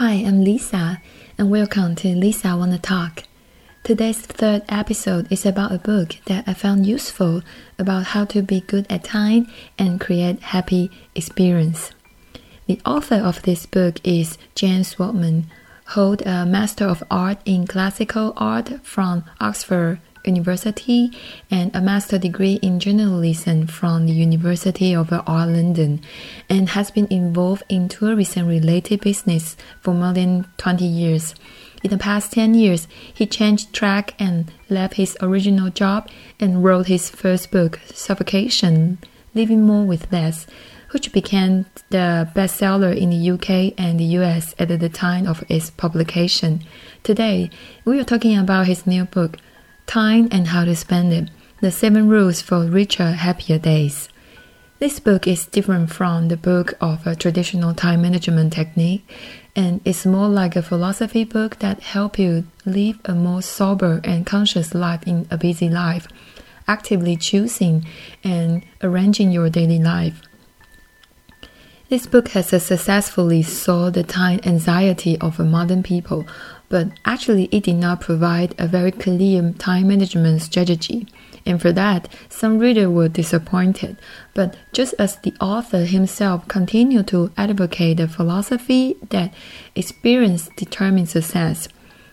Hi, I'm Lisa, and welcome to Lisa Wanna Talk. Today's third episode is about a book that I found useful about how to be good at time and create happy experience. The author of this book is James Wallman, hold a Master of Art in Classical Art from Oxford University and a master degree in journalism from the University of London and has been involved in tourism related business for more than 20 years. In the past 10 years, he changed track and left his original job and wrote his first book, Stuffocation Living More with Less, which became the bestseller in the UK and the US at the time of its publication. Today, we are talking about his new book, time and how to spend it. The Seven Rules for Richer, Happier Days. This book is different from the book of a traditional time management technique and it's more like a philosophy book that help you live a more sober and conscious life in a busy life, actively choosing and arranging your daily life. This book has successfully solved the time anxiety of modern people but actually it did not provide a very clear time management strategy. And for that, some readers were disappointed. But just as the author himself continued to advocate the philosophy that experience determines success,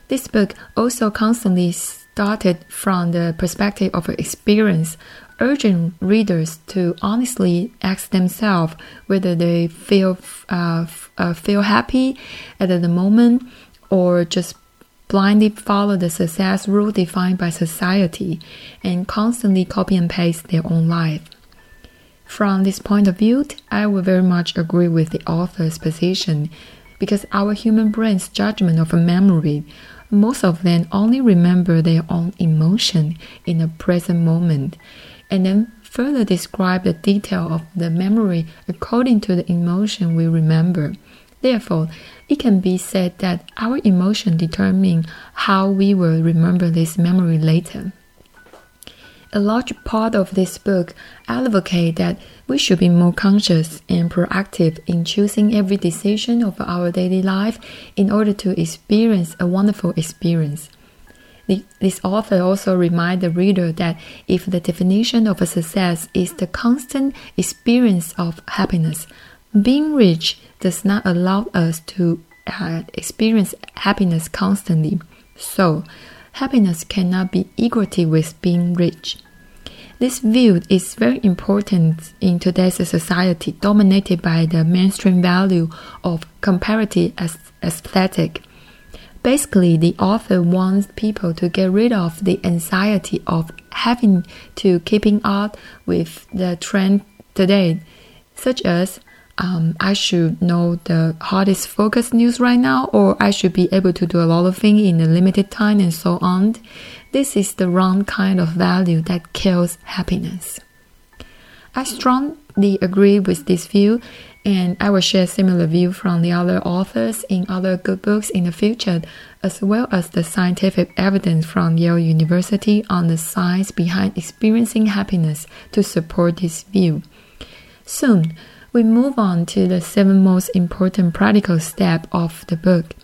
this book also constantly started from the perspective of experience, urging readers to honestly ask themselves whether they feel uh, uh, feel happy at the moment or just blindly follow the success rule defined by society and constantly copy and paste their own life. From this point of view, I would very much agree with the author's position because our human brain's judgment of a memory, most of them only remember their own emotion in the present moment and then further describe the detail of the memory according to the emotion we remember. Therefore, it can be said that our emotion determine how we will remember this memory later. A large part of this book advocate that we should be more conscious and proactive in choosing every decision of our daily life in order to experience a wonderful experience. This author also reminds the reader that if the definition of a success is the constant experience of happiness, being rich does not allow us to uh, experience happiness constantly. So, happiness cannot be equal with being rich. This view is very important in today's society dominated by the mainstream value of comparative aesthetic. Basically, the author wants people to get rid of the anxiety of having to keeping up with the trend today, such as um, I should know the hottest focus news right now, or I should be able to do a lot of things in a limited time and so on. This is the wrong kind of value that kills happiness. I strongly agree with this view, and I will share similar view from the other authors in other good books in the future, as well as the scientific evidence from Yale University on the science behind experiencing happiness to support this view. Soon, we move on to the seven most important practical steps of the book.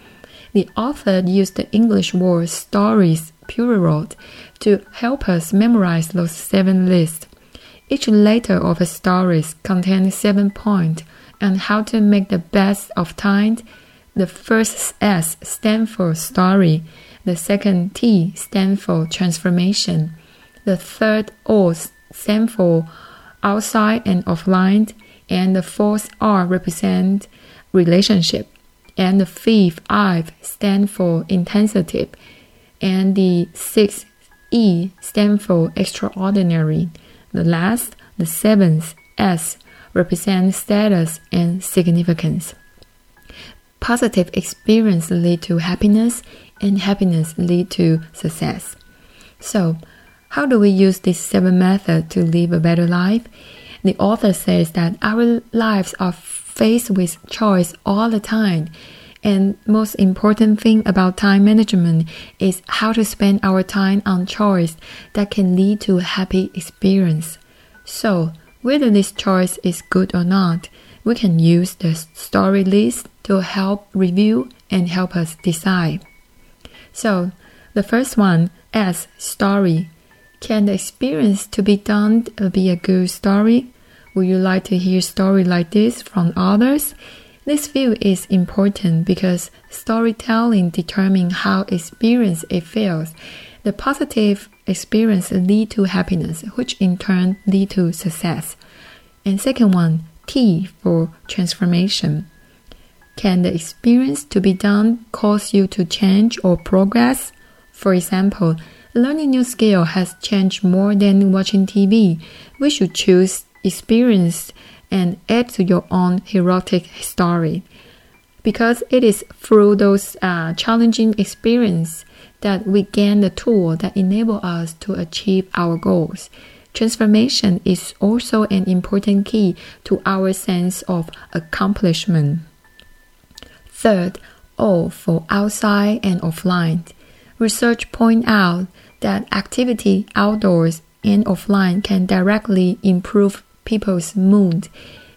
The author used the English word stories plural to help us memorize those seven lists. Each letter of the stories contains seven points and how to make the best of time. The first S stands for story, the second T stands for transformation, the third O stands for outside and offline, and the fourth R represent relationship, and the fifth I stand for intensity, and the sixth E stand for extraordinary. The last, the seventh S represent status and significance. Positive experience lead to happiness, and happiness lead to success. So, how do we use this seven method to live a better life? The author says that our lives are faced with choice all the time. And most important thing about time management is how to spend our time on choice that can lead to happy experience. So, whether this choice is good or not, we can use the story list to help review and help us decide. So, the first one S story. Can the experience to be done be a good story? Would you like to hear story like this from others? This view is important because storytelling determines how experience it feels. The positive experience lead to happiness, which in turn lead to success. And second one, T for transformation. Can the experience to be done cause you to change or progress? For example, learning new skill has changed more than watching TV. We should choose experience and add to your own heroic story. Because it is through those uh, challenging experience that we gain the tool that enable us to achieve our goals. Transformation is also an important key to our sense of accomplishment. Third, O for outside and offline. Research point out that activity outdoors and offline can directly improve people's mood.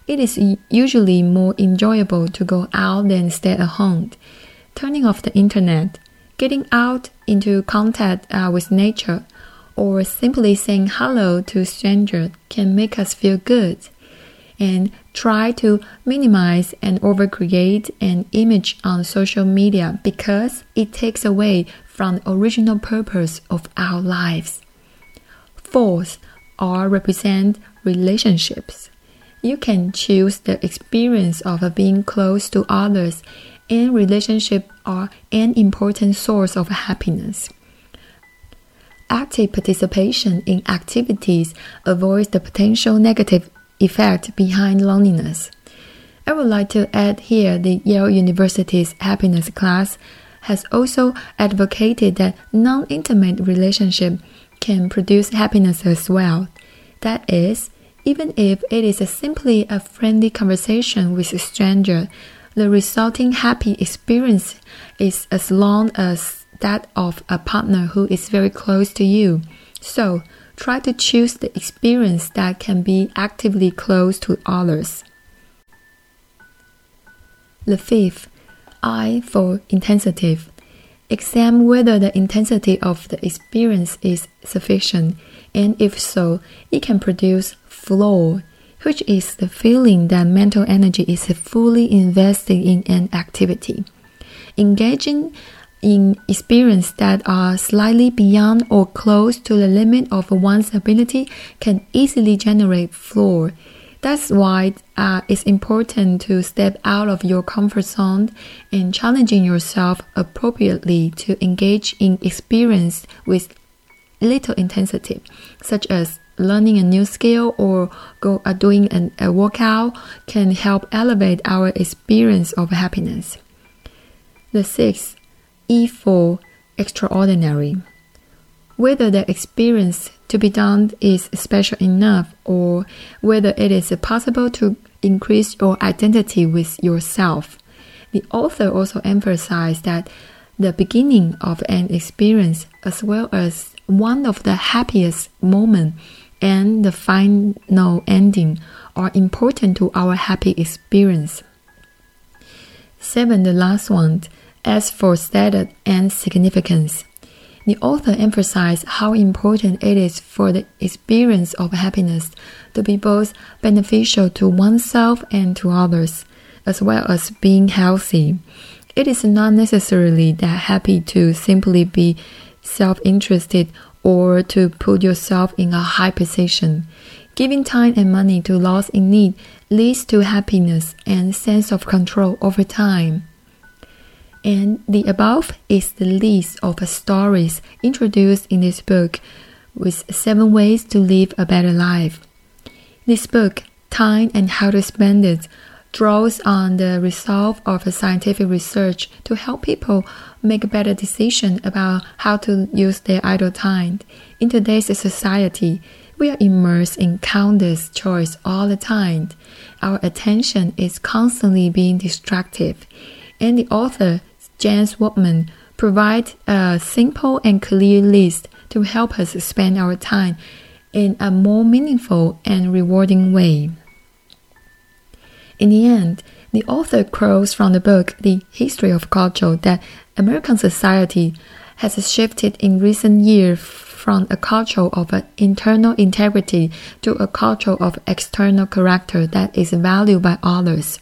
It is usually more enjoyable to go out than stay at home. Turning off the internet, getting out into contact uh, with nature, or simply saying hello to strangers can make us feel good. And try to minimize and overcreate an image on social media because it takes away from the original purpose of our lives. Fourth, R represent relationships. You can choose the experience of being close to others, and relationships are an important source of happiness. Active participation in activities avoids the potential negative effect behind loneliness. I would like to add here the Yale University's happiness class has also advocated that non-intimate relationship can produce happiness as well. That is, even if it is a simply a friendly conversation with a stranger, the resulting happy experience is as long as that of a partner who is very close to you. So, try to choose the experience that can be actively close to others. The fifth, I for intensive. Examine whether the intensity of the experience is sufficient, and if so, it can produce flow, which is the feeling that mental energy is fully invested in an activity. Engaging in experiences that are slightly beyond or close to the limit of one's ability can easily generate flow. That's why uh, it's important to step out of your comfort zone and challenging yourself appropriately to engage in experience with little intensity, such as learning a new skill or go, uh, doing an, a workout can help elevate our experience of happiness. The sixth E for extraordinary. Whether the experience to be done is special enough or whether it is possible to increase your identity with yourself. The author also emphasized that the beginning of an experience as well as one of the happiest moments and the final ending are important to our happy experience. Seven, the last one, as for status and significance, the author emphasized how important it is for the experience of happiness to be both beneficial to oneself and to others, as well as being healthy. It is not necessarily that happy to simply be self interested or to put yourself in a high position. Giving time and money to those in need leads to happiness and sense of control over time. And the above is the list of stories introduced in this book with seven ways to live a better life. This book, Time and How to Spend It, draws on the result of scientific research to help people make a better decision about how to use their idle time. In today's society, we are immersed in countless choice all the time. Our attention is constantly being distracted, and the author James Wallman provides a simple and clear list to help us spend our time in a more meaningful and rewarding way. In the end, the author quotes from the book The History of Culture that American society has shifted in recent years from a culture of internal integrity to a culture of external character that is valued by others.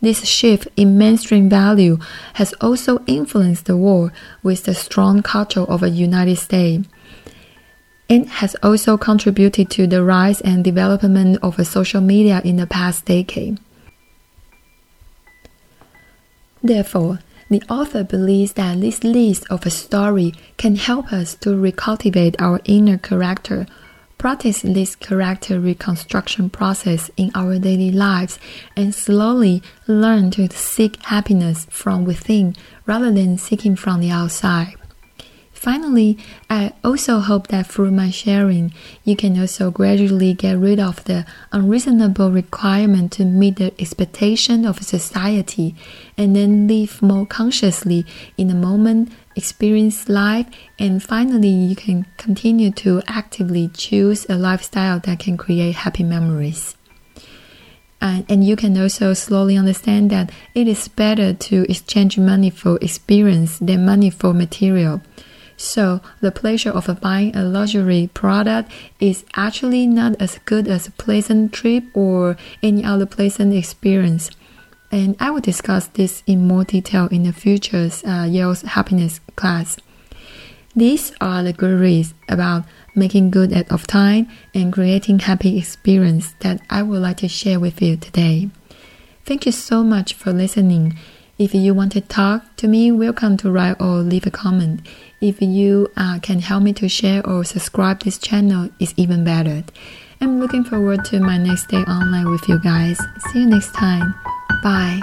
This shift in mainstream value has also influenced the world with the strong culture of the United States. It has also contributed to the rise and development of social media in the past decade. Therefore, the author believes that this list of a story can help us to recultivate our inner character practice this character reconstruction process in our daily lives and slowly learn to seek happiness from within rather than seeking from the outside. Finally, I also hope that through my sharing, you can also gradually get rid of the unreasonable requirement to meet the expectation of society and then live more consciously in the moment, experience life, and finally, you can continue to actively choose a lifestyle that can create happy memories. And, and you can also slowly understand that it is better to exchange money for experience than money for material. So the pleasure of buying a luxury product is actually not as good as a pleasant trip or any other pleasant experience. And I will discuss this in more detail in the future's uh, Yale's happiness class. These are the reasons about making good use of time and creating happy experience that I would like to share with you today. Thank you so much for listening. If you want to talk to me, welcome to write or leave a comment. If you uh, can help me to share or subscribe this channel, it's even better. I'm looking forward to my next day online with you guys. See you next time. Bye.